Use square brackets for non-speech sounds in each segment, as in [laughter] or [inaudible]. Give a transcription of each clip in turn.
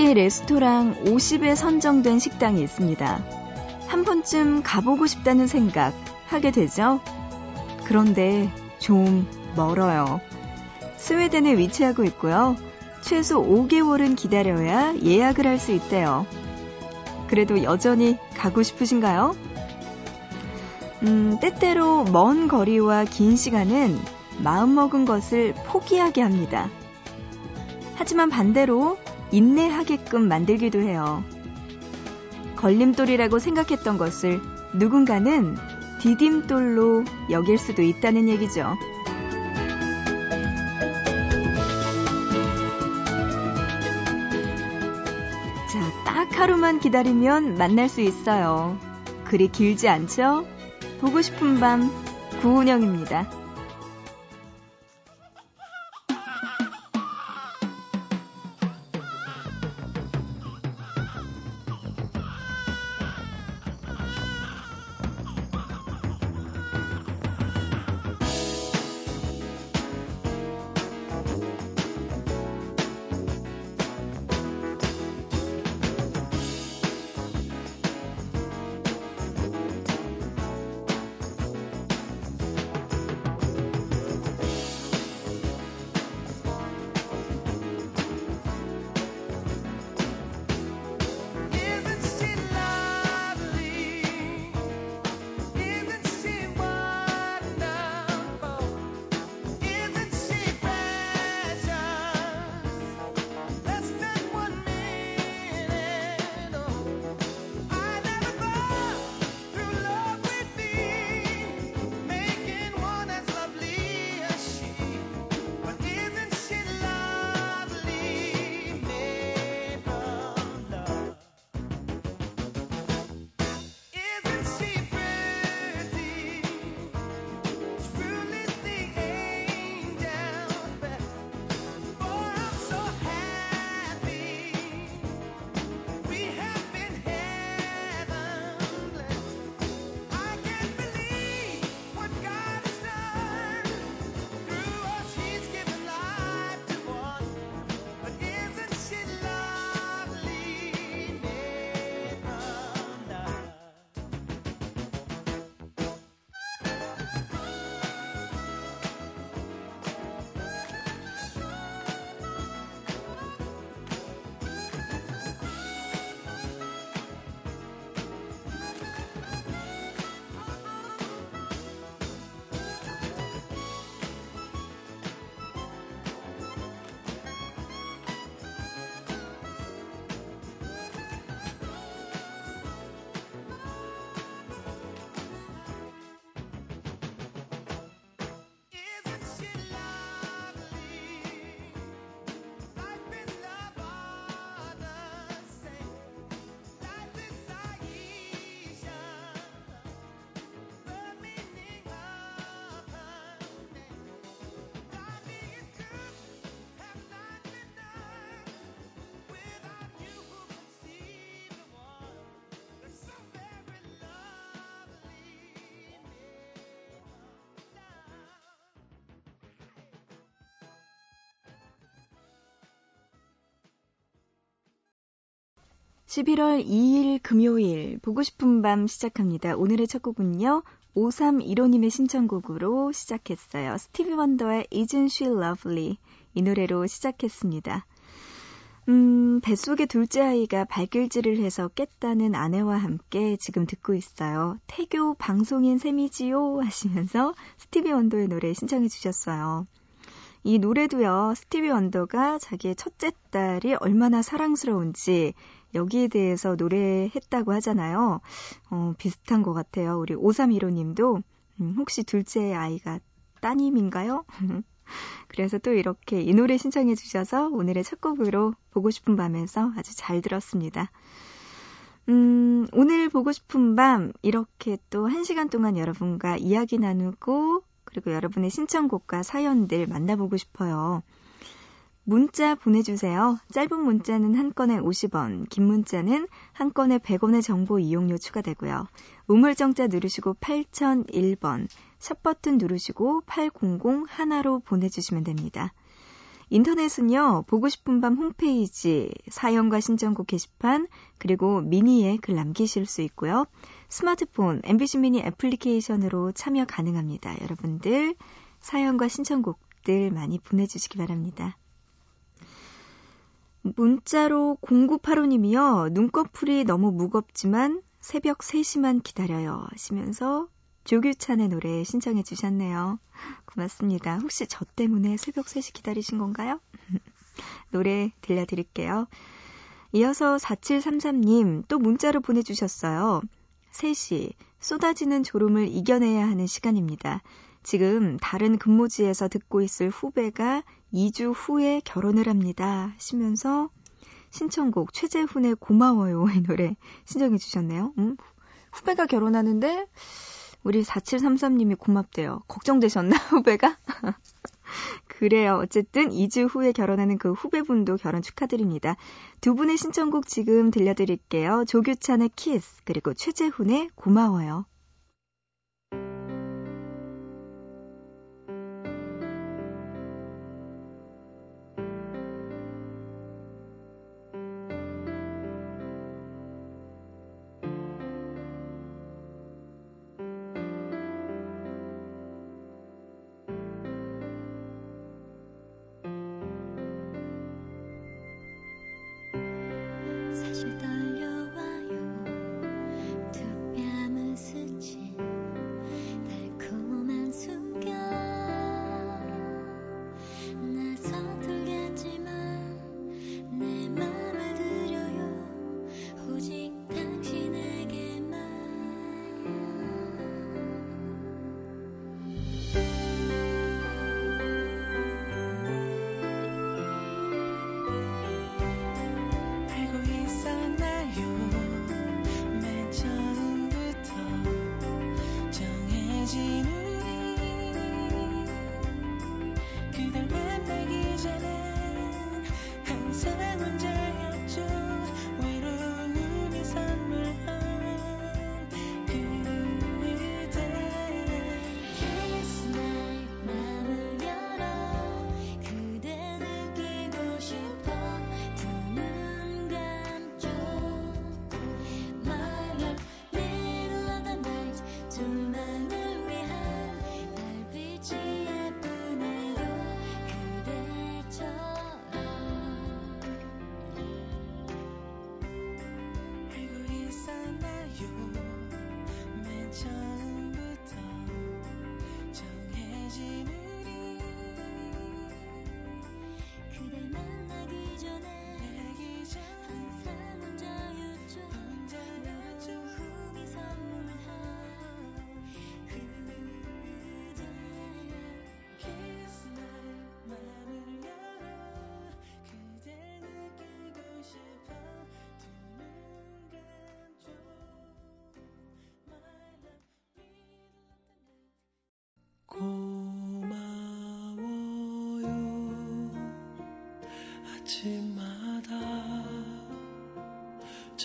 세계 레스토랑 50에 선정된 식당이 있습니다. 한 번쯤 가보고 싶다는 생각 하게 되죠? 그런데 좀 멀어요. 스웨덴에 위치하고 있고요. 최소 5개월은 기다려야 예약을 할 수 있대요. 그래도 여전히 가고 싶으신가요? 음, 때때로 먼 거리와 긴 시간은 마음먹은 것을 포기하게 합니다. 하지만 반대로 인내하게끔 만들기도 해요. 걸림돌이라고 생각했던 것을 누군가는 디딤돌로 여길 수도 있다는 얘기죠. 자, 딱 하루만 기다리면 만날 수 있어요. 그리 길지 않죠? 보고 싶은 밤, 구은영입니다. 11월 2일 금요일 보고 싶은 밤 시작합니다. 오늘의 첫 곡은요. 5315님의 신청곡으로 시작했어요. 스티비 원더의 Isn't She Lovely 이 노래로 시작했습니다. 음, 뱃속의 둘째 아이가 발길질을 해서 깼다는 아내와 함께 지금 듣고 있어요. 태교 방송인 셈이지요 하시면서 스티비 원더의 노래 신청해 주셨어요. 이 노래도요, 스티비 원더가 자기의 첫째 딸이 얼마나 사랑스러운지 여기에 대해서 노래했다고 하잖아요. 어, 비슷한 것 같아요. 우리 5315님도 음, 혹시 둘째 아이가 따님인가요? [laughs] 그래서 또 이렇게 이 노래 신청해 주셔서 오늘의 첫 곡으로 보고 싶은 밤에서 아주 잘 들었습니다. 음, 오늘 보고 싶은 밤 이렇게 또 한 시간 동안 여러분과 이야기 나누고 그리고 여러분의 신청곡과 사연들 만나보고 싶어요. 문자 보내주세요. 짧은 문자는 한 건에 50원, 긴 문자는 한 건에 100원의 정보 이용료 추가되고요. 우물정자 누르시고 8001번, 샵 버튼 누르시고 800 하나로 보내주시면 됩니다. 인터넷은요, 보고 싶은 밤 홈페이지, 사연과 신청곡 게시판, 그리고 미니에 글 남기실 수 있고요. 스마트폰, MBC 미니 애플리케이션으로 참여 가능합니다. 여러분들, 사연과 신청곡들 많이 보내주시기 바랍니다. 문자로 0985님이요. 눈꺼풀이 너무 무겁지만 새벽 3시만 기다려요. 하시면서 조규찬의 노래 신청해 주셨네요. 고맙습니다. 혹시 저 때문에 새벽 3시 기다리신 건가요? [laughs] 노래 들려드릴게요. 이어서 4733님 또 문자로 보내주셨어요. 3시 쏟아지는 졸음을 이겨내야 하는 시간입니다. 지금 다른 근무지에서 듣고 있을 후배가 2주 후에 결혼을 합니다. 하시면서 신청곡 최재훈의 고마워요 이 노래 신청해 주셨네요. 음, 후배가 결혼하는데 우리 4733님이 고맙대요. 걱정되셨나 [laughs] 후배가? [laughs] 그래요. 어쨌든 2주 후에 결혼하는 그 후배분도 결혼 축하드립니다. 두 분의 신청곡 지금 들려드릴게요. 조규찬의 키스 그리고 최재훈의 고마워요.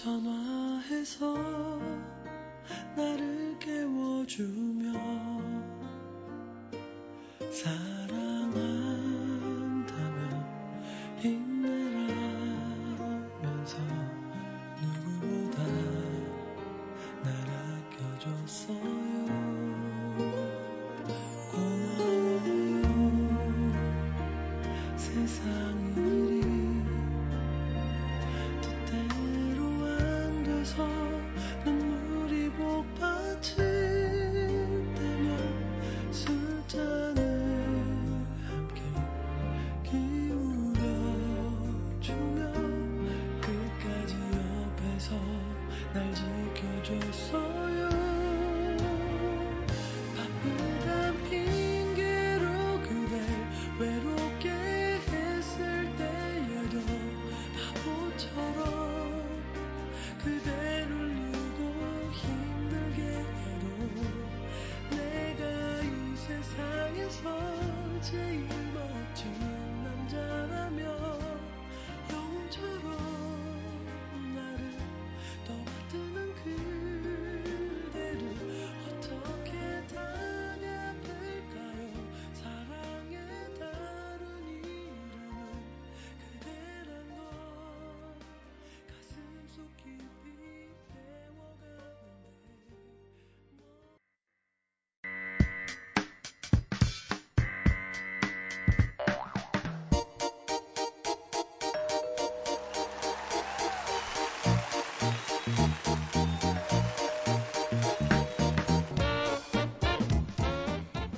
전화해서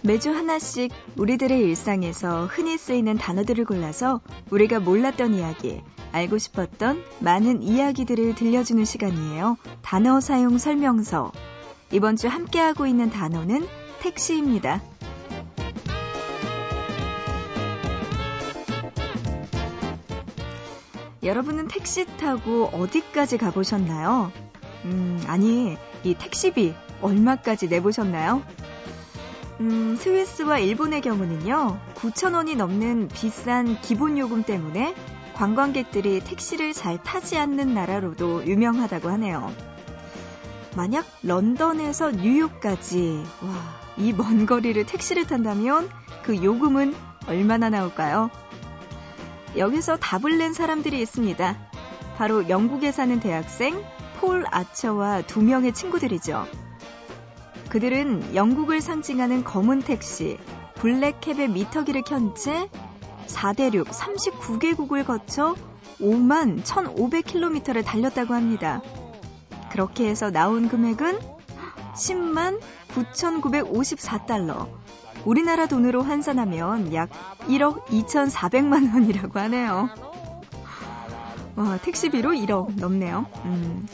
매주 하나씩 우리들의 일상에서 흔히 쓰이는 단어들을 골라서 우리가 몰랐던 이야기, 알고 싶었던 많은 이야기들을 들려주는 시간이에요. 단어 사용 설명서. 이번 주 함께하고 있는 단어는 택시입니다. 여러분은 택시 타고 어디까지 가보셨나요? 음, 아니, 이 택시비 얼마까지 내보셨나요? 음, 스위스와 일본의 경우는요, 9,000원이 넘는 비싼 기본 요금 때문에 관광객들이 택시를 잘 타지 않는 나라로도 유명하다고 하네요. 만약 런던에서 뉴욕까지, 와, 이 먼 거리를 택시를 탄다면 그 요금은 얼마나 나올까요? 여기서 답을 낸 사람들이 있습니다. 바로 영국에 사는 대학생 폴 아처와 두 명의 친구들이죠. 그들은 영국을 상징하는 검은 택시, 블랙캡의 미터기를 켠 채 4대륙 39개국을 거쳐 5만 1,500km를 달렸다고 합니다. 그렇게 해서 나온 금액은 10만 9,954달러. 우리나라 돈으로 환산하면 약 1억 2,400만 원이라고 하네요. 와, 택시비로 1억 넘네요. 음.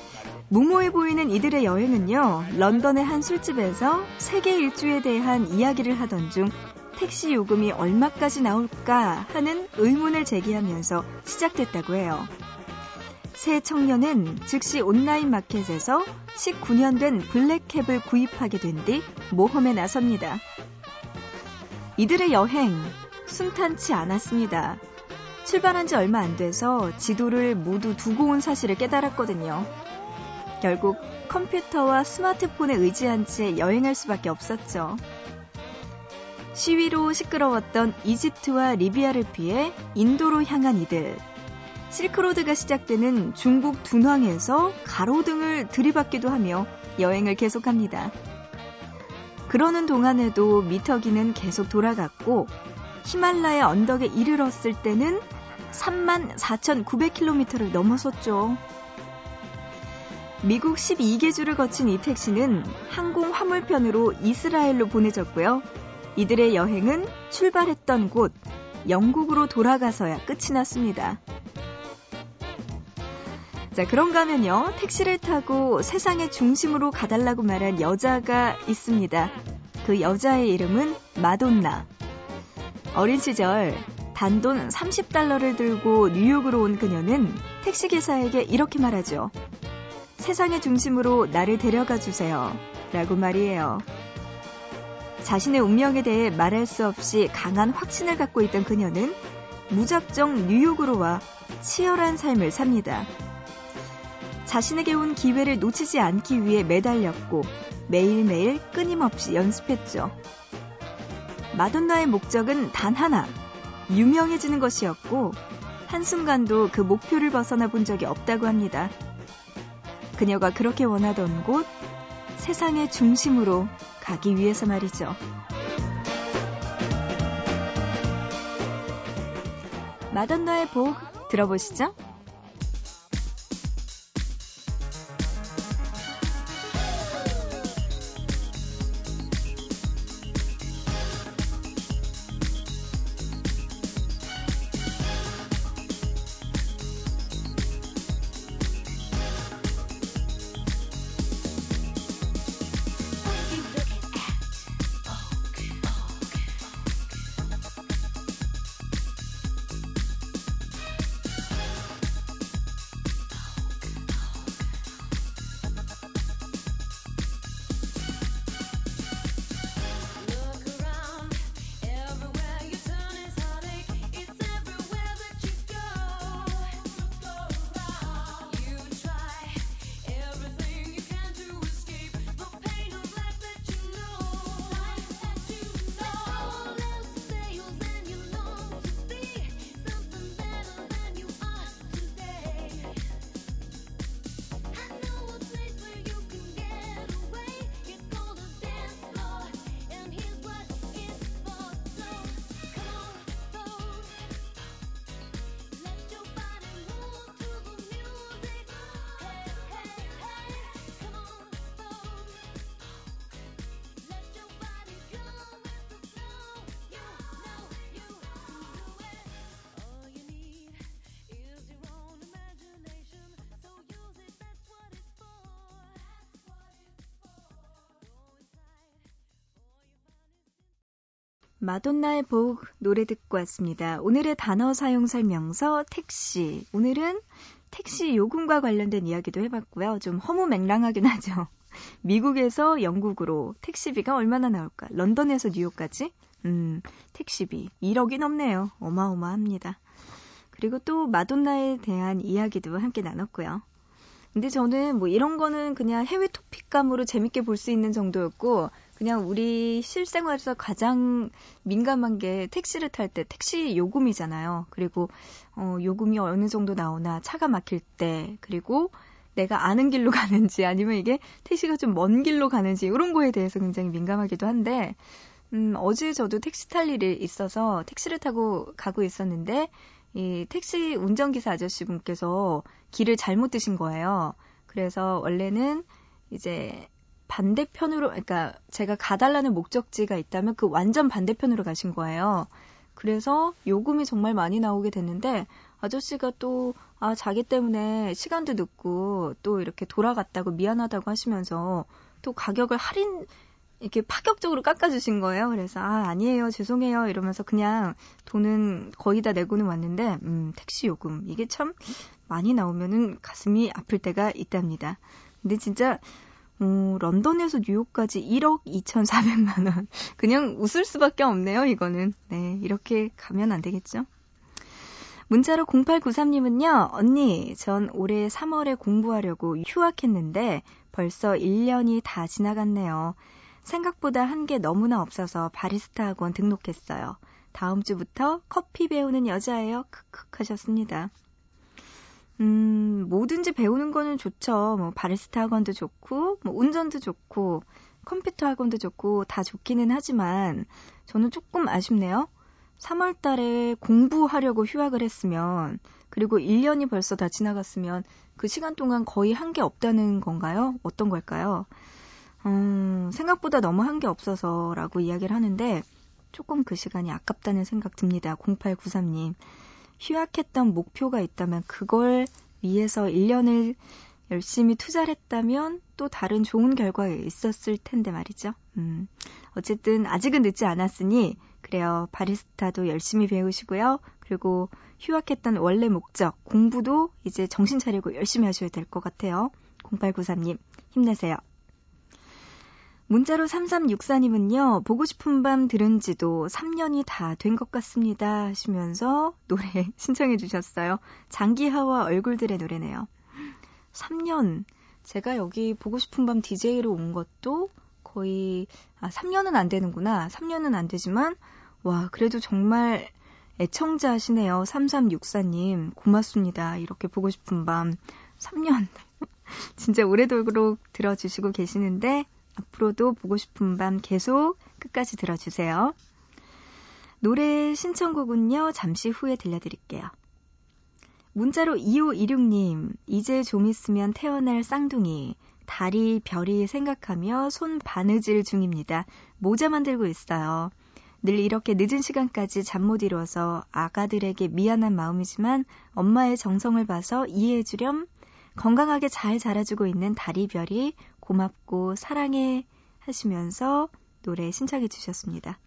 무모해 보이는 이들의 여행은요, 런던의 한 술집에서 세계 일주에 대한 이야기를 하던 중 택시 요금이 얼마까지 나올까 하는 의문을 제기하면서 시작됐다고 해요. 새 청년은 즉시 온라인 마켓에서 19년 된 블랙캡을 구입하게 된 뒤 모험에 나섭니다. 이들의 여행 순탄치 않았습니다. 출발한 지 얼마 안 돼서 지도를 모두 두고 온 사실을 깨달았거든요. 결국 컴퓨터와 스마트폰에 의지한 채 여행할 수밖에 없었죠. 시위로 시끄러웠던 이집트와 리비아를 피해 인도로 향한 이들. 실크로드가 시작되는 중국 둔왕에서 가로등을 들이받기도 하며 여행을 계속합니다. 그러는 동안에도 미터기는 계속 돌아갔고 히말라야 언덕에 이르렀을 때는 3만 4,900km를 넘어섰죠. 미국 12개 주를 거친 이 택시는 항공 화물편으로 이스라엘로 보내졌고요. 이들의 여행은 출발했던 곳 영국으로 돌아가서야 끝이 났습니다. 자, 그런가 하면요. 택시를 타고 세상의 중심으로 가달라고 말한 여자가 있습니다. 그 여자의 이름은 마돈나. 어린 시절 단돈 30달러를 들고 뉴욕으로 온 그녀는 택시기사에게 이렇게 말하죠. 세상의 중심으로 나를 데려가 주세요. 라고 말이에요. 자신의 운명에 대해 말할 수 없이 강한 확신을 갖고 있던 그녀는 무작정 뉴욕으로 와 치열한 삶을 삽니다. 자신에게 온 기회를 놓치지 않기 위해 매달렸고 매일매일 끊임없이 연습했죠. 마돈나의 목적은 단 하나, 유명해지는 것이었고, 한순간도 그 목표를 벗어나 본 적이 없다고 합니다. 그녀가 그렇게 원하던 곳, 세상의 중심으로 가기 위해서 말이죠. 마돈나의 복 들어보시죠. 마돈나의 복 노래 듣고 왔습니다. 오늘의 단어 사용 설명서 택시. 오늘은 택시 요금과 관련된 이야기도 해봤고요. 좀 허무맹랑하긴 [laughs] 하죠. 미국에서 영국으로 택시비가 얼마나 나올까? 런던에서 뉴욕까지? 음, 택시비 1억이 넘네요. 어마어마합니다. 그리고 또 마돈나에 대한 이야기도 함께 나눴고요. 근데 저는 뭐 이런 거는 그냥 해외 토픽감으로 재밌게 볼 수 있는 정도였고 그냥 우리 실생활에서 가장 민감한 게 택시를 탈 때 택시 요금이잖아요. 그리고 어 요금이 어느 정도 나오나 차가 막힐 때 그리고 내가 아는 길로 [laughs] 가는지 아니면 이게 택시가 좀 먼 길로 가는지 이런 거에 대해서 굉장히 민감하기도 한데 음 어제 저도 택시 탈 일이 있어서 택시를 타고 가고 있었는데 이 택시 운전기사 아저씨 분께서 길을 잘못 드신 거예요. 그래서 원래는 이제 반대편으로, 그러니까 제가 가달라는 목적지가 있다면 그 완전 반대편으로 가신 거예요. 그래서 요금이 정말 많이 나오게 됐는데 아저씨가 또, 아, 자기 때문에 시간도 늦고 또 이렇게 돌아갔다고 미안하다고 하시면서 또 가격을 할인, 이렇게 파격적으로 깎아주신 거예요. 그래서 아 아니에요 죄송해요 이러면서 그냥 돈은 거의 다 내고는 왔는데 음 택시 요금 이게 참 많이 나오면은 가슴이 아플 때가 있답니다. 근데 진짜 어, 런던에서 뉴욕까지 1억 2,400만 원. [laughs] 그냥 웃을 수밖에 없네요, 이거는. 네, 이렇게 가면 안 되겠죠? 문자로 0893님은요, 언니, 전 올해 3월에 공부하려고 휴학했는데 벌써 1년이 다 지나갔네요. 생각보다 한 게 너무나 없어서 바리스타 학원 등록했어요. 다음 주부터 커피 배우는 여자예요. 크크 하셨습니다. 음, 뭐든지 배우는 거는 좋죠. 뭐 바리스타 학원도 좋고, 뭐 운전도 좋고, 컴퓨터 학원도 좋고 다 좋기는 하지만 저는 조금 아쉽네요. 3월 달에 공부하려고 휴학을 했으면 그리고 1년이 벌써 다 지나갔으면 그 시간 동안 거의 한 게 없다는 건가요? 어떤 걸까요? 음, 생각보다 너무 한 게 없어서라고 이야기를 하는데 조금 그 시간이 아깝다는 생각 듭니다. 0893님. 휴학했던 목표가 있다면 그걸 위해서 1년을 열심히 투자를 했다면 또 다른 좋은 결과가 있었을 텐데 말이죠. 음, 어쨌든 아직은 늦지 않았으니 그래요. 바리스타도 열심히 배우시고요. 그리고 휴학했던 원래 목적, 공부도 이제 정신 차리고 열심히 하셔야 될 것 같아요. 0893님, 힘내세요. 문자로 3364님은요, 보고 싶은 밤 들은 지도 3년이 다 된 것 같습니다. 하시면서 노래 [laughs] 신청해 주셨어요. 장기하와 얼굴들의 노래네요. 3년. 제가 여기 보고 싶은 밤 DJ로 온 것도 거의, 아, 3년은 안 되는구나. 3년은 안 되지만, 와, 그래도 정말 애청자시네요. 3364님. 고맙습니다. 이렇게 보고 싶은 밤. 3년. [laughs] 진짜 오래도록 들어주시고 계시는데, 앞으로도 보고 싶은 밤 계속 끝까지 들어주세요. 노래 신청곡은요, 잠시 후에 들려드릴게요. 문자로 2526님, 이제 좀 있으면 태어날 쌍둥이, 다리, 별이 생각하며 손 바느질 중입니다. 모자 만들고 있어요. 늘 이렇게 늦은 시간까지 잠 못 이뤄서 아가들에게 미안한 마음이지만 엄마의 정성을 봐서 이해해주렴 건강하게 잘 자라주고 있는 다리별이 고맙고 사랑해 하시면서 노래 신청해 주셨습니다.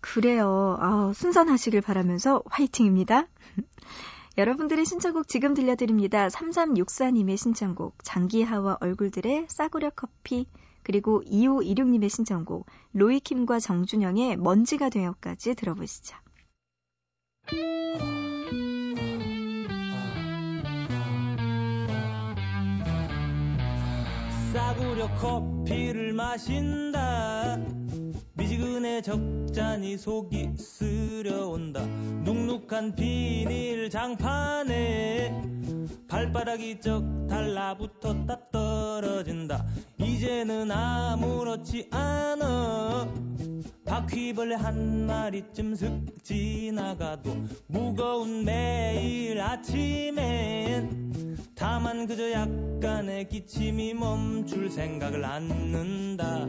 그래요. 아, 순산하시길 바라면서 화이팅입니다. [laughs] 여러분들의 신청곡 지금 들려드립니다. 3364님의 신청곡 장기하와 얼굴들의 싸구려 커피 그리고 2526님의 신청곡 로이킴과 정준영의 먼지가 되어까지 들어보시죠. 싸구려 커피를 마신다 미지근해 적잖이 속이 쓰려온다. 눅눅한 비닐 장판에 발바닥이 쩍 달라붙었다 떨어진다. 이제는 아무렇지 않아. 바퀴벌레 한 마리쯤 슥 지나가도 무거운 매일 아침엔 다만 그저 약간의 기침이 멈출 생각을 않는다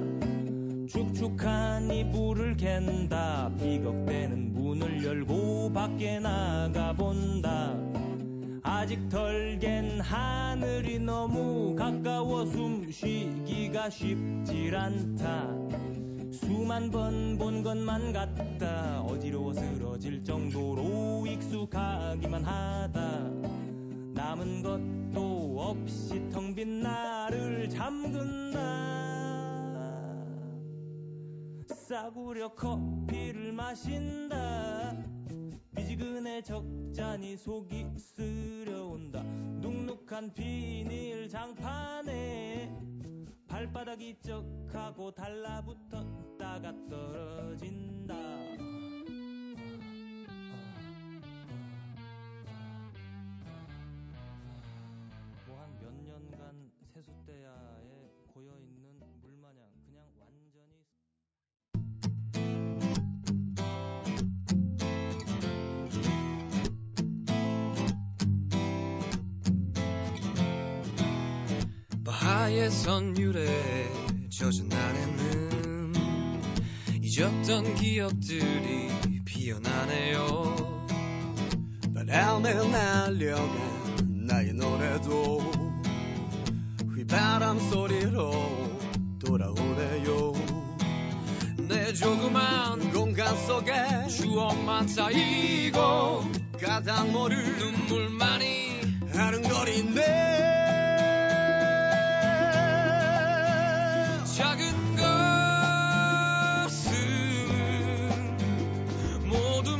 축축한 이불을 갠다. 비걱대는 문을 열고 밖에 나가본다. 아직 덜 갠 하늘이 너무 가까워 숨쉬기가 쉽질 않다. 수만 번 본 것만 같다. 어지러워 쓰러질 정도로 익숙하기만 하다. 남은 것도 없이 텅 빈 나를 잠근다 싸구려 커피를 마신다. 미지근해 적잖이 속이 쓰려온다. 눅눅한 비닐 장판에 발바닥이 쩍하고 달라붙었다가 떨어진다 선율에 젖은 안에는 잊었던 기억들이 피어나네요. 바람에 날려간 나의 노래도 휘바람 소리로 돌아오네요. 내 조그만 공간 속에 추억만 쌓이고 가장 모를 눈물만이 아른거리네 모두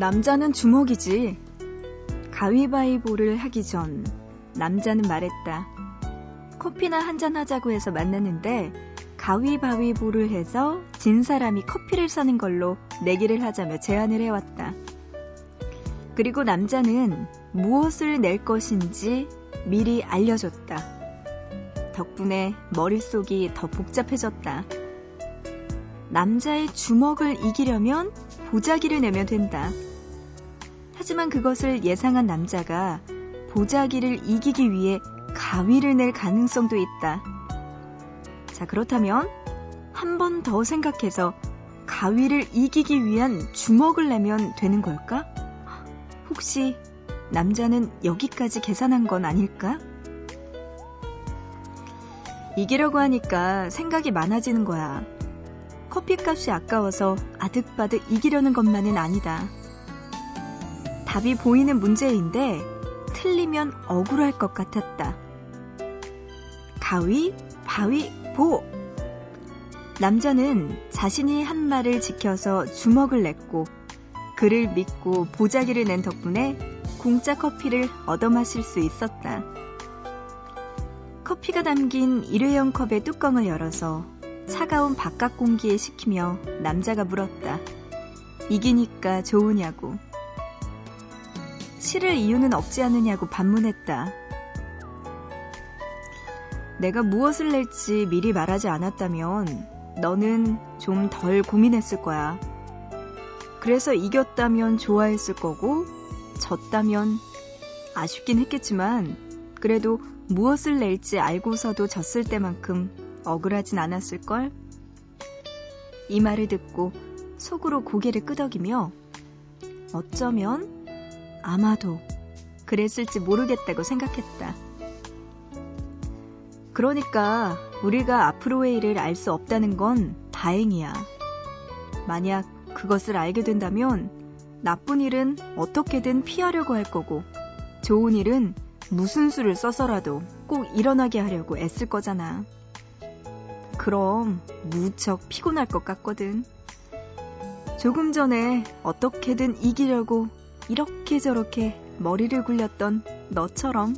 남자는 주먹이지. 가위바위보를 하기 전 남자는 말했다. 커피나 한잔 하자고 해서 만났는데 가위바위보를 해서 진 사람이 커피를 사는 걸로 내기를 하자며 제안을 해왔다. 그리고 남자는 무엇을 낼 것인지 미리 알려줬다. 덕분에 머릿속이 더 복잡해졌다. 남자의 주먹을 이기려면 보자기를 내면 된다. 하지만 그것을 예상한 남자가 보자기를 이기기 위해 가위를 낼 가능성도 있다. 자, 그렇다면 한 번 더 생각해서 가위를 이기기 위한 주먹을 내면 되는 걸까? 혹시 남자는 여기까지 계산한 건 아닐까? 이기려고 하니까 생각이 많아지는 거야. 커피값이 아까워서 아득바득 이기려는 것만은 아니다. 답이 보이는 문제인데 틀리면 억울할 것 같았다. 가위, 바위, 보! 남자는 자신이 한 말을 지켜서 주먹을 냈고 그를 믿고 보자기를 낸 덕분에 공짜 커피를 얻어 마실 수 있었다. 커피가 담긴 일회용 컵의 뚜껑을 열어서 차가운 바깥 공기에 식히며 남자가 물었다. 이기니까 좋으냐고. 싫을 이유는 없지 않느냐고 반문했다. 내가 무엇을 낼지 미리 말하지 않았다면 너는 좀 덜 고민했을 거야. 그래서 이겼다면 좋아했을 거고, 졌다면 아쉽긴 했겠지만, 그래도 무엇을 낼지 알고서도 졌을 때만큼 억울하진 않았을 걸? 이 말을 듣고 속으로 고개를 끄덕이며 어쩌면 아마도 그랬을지 모르겠다고 생각했다. 그러니까 우리가 앞으로의 일을 알 수 없다는 건 다행이야. 만약 그것을 알게 된다면 나쁜 일은 어떻게든 피하려고 할 거고 좋은 일은 무슨 수를 써서라도 꼭 일어나게 하려고 애쓸 거잖아. 그럼 무척 피곤할 것 같거든. 조금 전에 어떻게든 이기려고 이렇게 저렇게 머리를 굴렸던 너처럼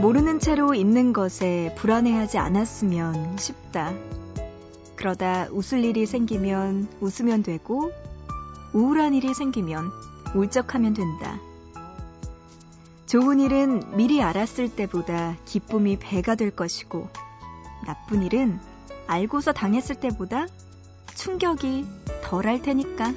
모르는 채로 있는 것에 불안해하지 않았으면 싶다. 그러다 웃을 일이 생기면 웃으면 되고 우울한 일이 생기면 울적하면 된다. 좋은 일은 미리 알았을 때보다 기쁨이 배가 될 것이고 나쁜 일은 알고서 당했을 때보다 충격이 덜 할 테니까.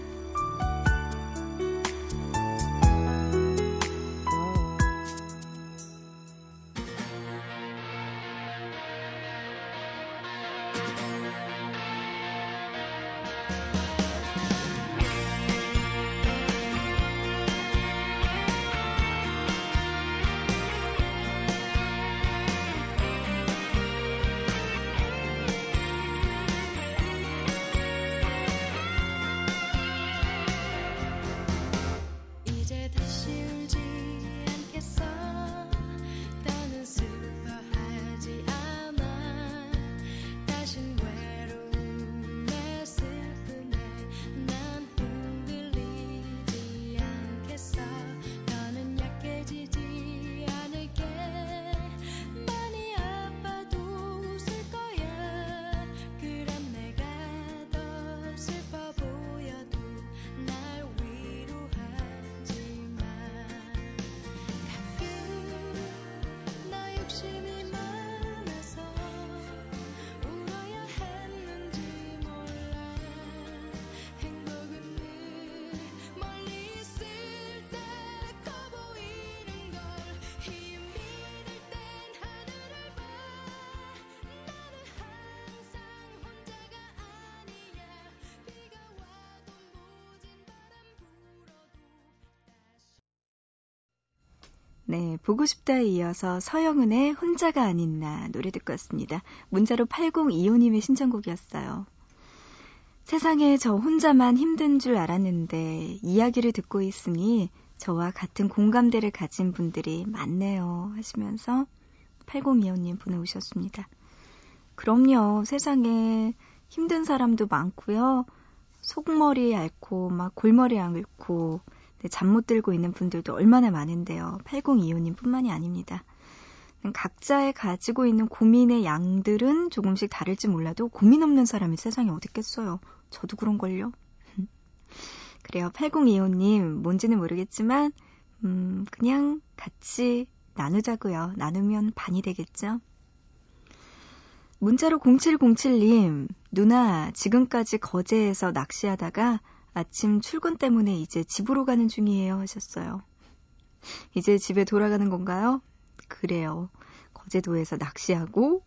네, 보고 싶다에 이어서 서영은의 혼자가 아닌 나 노래 듣고 왔습니다. 문자로 8025님의 신청곡이었어요. 세상에 저 혼자만 힘든 줄 알았는데 이야기를 듣고 있으니 저와 같은 공감대를 가진 분들이 많네요 하시면서 8025님 보내오셨습니다. 그럼요. 세상에 힘든 사람도 많고요. 속머리 앓고 막 골머리 앓고 네, 잠 못 들고 있는 분들도 얼마나 많은데요. 8025님 뿐만이 아닙니다. 각자의 가지고 있는 고민의 양들은 조금씩 다를지 몰라도 고민 없는 사람이 세상에 어디 있겠어요. 저도 그런걸요. [laughs] 그래요. 8025님, 뭔지는 모르겠지만, 음, 그냥 같이 나누자고요. 나누면 반이 되겠죠? 문자로 0707님, 누나, 지금까지 거제에서 낚시하다가 아침 출근 때문에 이제 집으로 가는 중이에요 하셨어요. 이제 집에 돌아가는 건가요? 그래요. 거제도에서 낚시하고,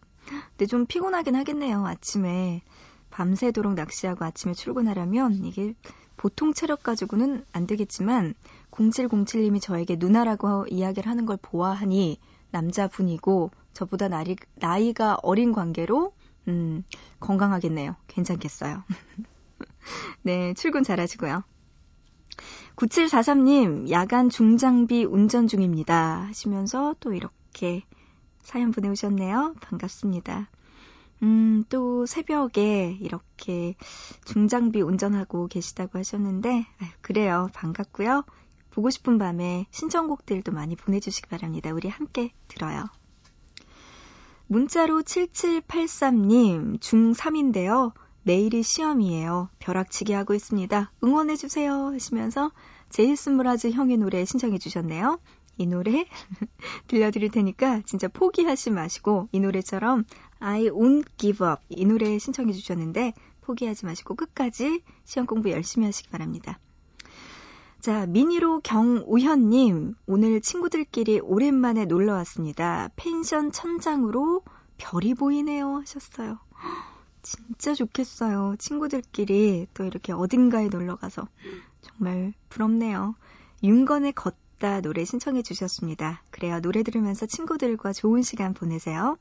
근데 좀 피곤하긴 하겠네요. 아침에 밤새도록 낚시하고 아침에 출근하려면 이게 보통 체력 가지고는 안 되겠지만 0707님이 저에게 누나라고 이야기를 하는 걸 보아하니 남자분이고 저보다 나이, 나이가 어린 관계로 음, 건강하겠네요. 괜찮겠어요. [laughs] [laughs] 네, 출근 잘하시고요. 9743님, 야간 중장비 운전 중입니다. 하시면서 또 이렇게 사연 보내오셨네요. 반갑습니다. 음, 또 새벽에 이렇게 중장비 운전하고 계시다고 하셨는데, 아유, 그래요. 반갑고요. 보고 싶은 밤에 신청곡들도 많이 보내주시기 바랍니다. 우리 함께 들어요. 문자로 7783님, 중3인데요. 내일이 시험이에요. 벼락치기 하고 있습니다. 응원해주세요. 하시면서 제이슨 무라즈 형의 노래 신청해 주셨네요. 이 노래 [laughs] 들려드릴 테니까 진짜 포기하지 마시고 이 노래처럼 I won't give up 이 노래 신청해 주셨는데 포기하지 마시고 끝까지 시험 공부 열심히 하시기 바랍니다. 자, 미니로 경우현님, 오늘 친구들끼리 오랜만에 놀러 왔습니다. 펜션 천장으로 별이 보이네요. 하셨어요. 진짜 좋겠어요. 친구들끼리 또 이렇게 어딘가에 놀러 가서. 정말 부럽네요. 윤건의 걷다 노래 신청해 주셨습니다. 그래요. 노래 들으면서 친구들과 좋은 시간 보내세요.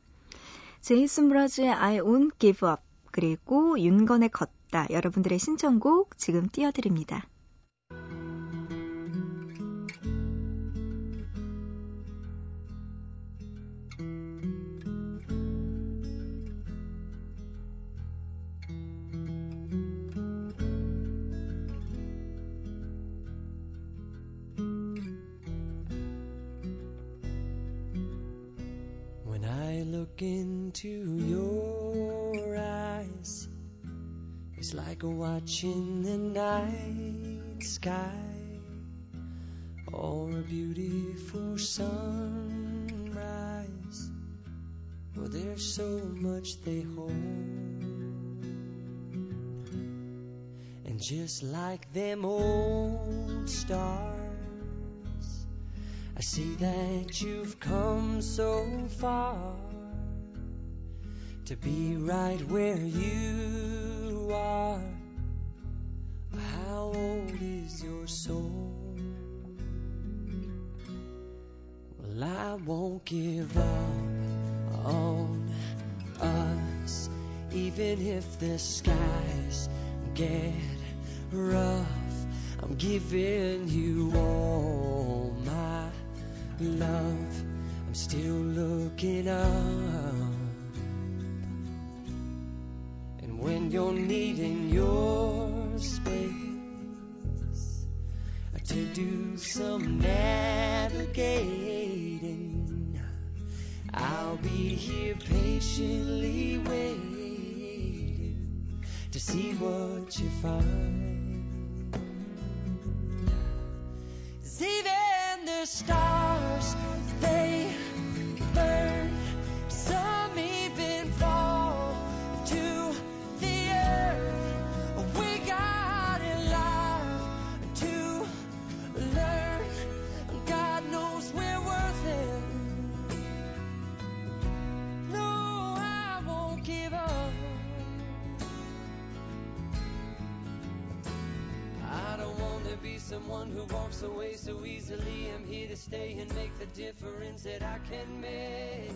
제이슨 브라즈의 I won't give up 그리고 윤건의 걷다 여러분들의 신청곡 지금 띄워드립니다. Just like them old stars, I see that you've come so far to be right where you are. How old is your soul? Well, I won't give up on us, even if the skies get rough. I'm giving you all my love. I'm still looking up. And when you're needing your space to do some navigating, I'll be here patiently waiting to see what you find. star. to be someone who walks away so easily. I'm here to stay and make the difference that I can make.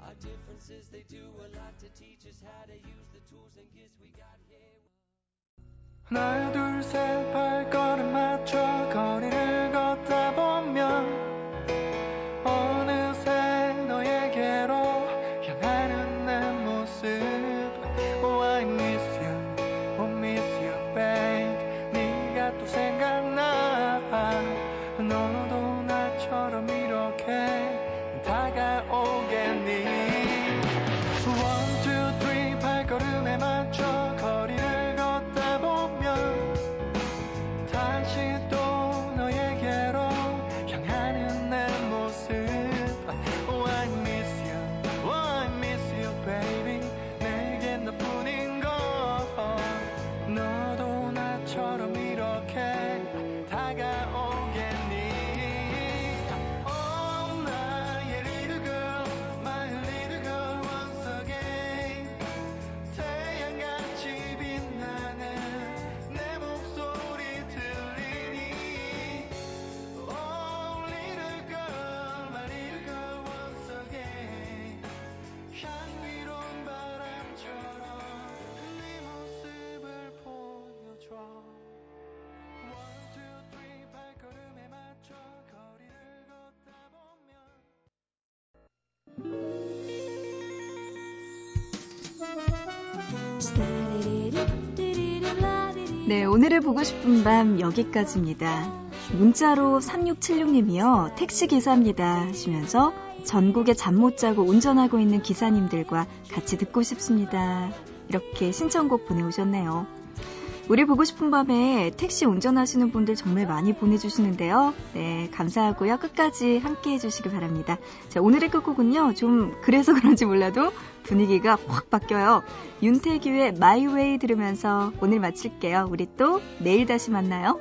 Our differences, they do a lot to teach us how to use the tools and gifts we got here. 하나 둘셋 발걸음 맞춰 거리를 걷다 보면 네, 오늘의 보고 싶은 밤 여기까지입니다. 문자로 3676님이요. 택시 기사입니다. 하시면서 전국에 잠 못 자고 운전하고 있는 기사님들과 같이 듣고 싶습니다. 이렇게 신청곡 보내오셨네요. 우리 보고 싶은 밤에 택시 운전하시는 분들 정말 많이 보내주시는데요. 네, 감사하고요. 끝까지 함께 해주시기 바랍니다. 자, 오늘의 끝곡은요. 좀 그래서 [laughs] 그런지 몰라도 분위기가 확 바뀌어요. 윤태규의 Way 들으면서 오늘 마칠게요. 우리 또 내일 다시 만나요.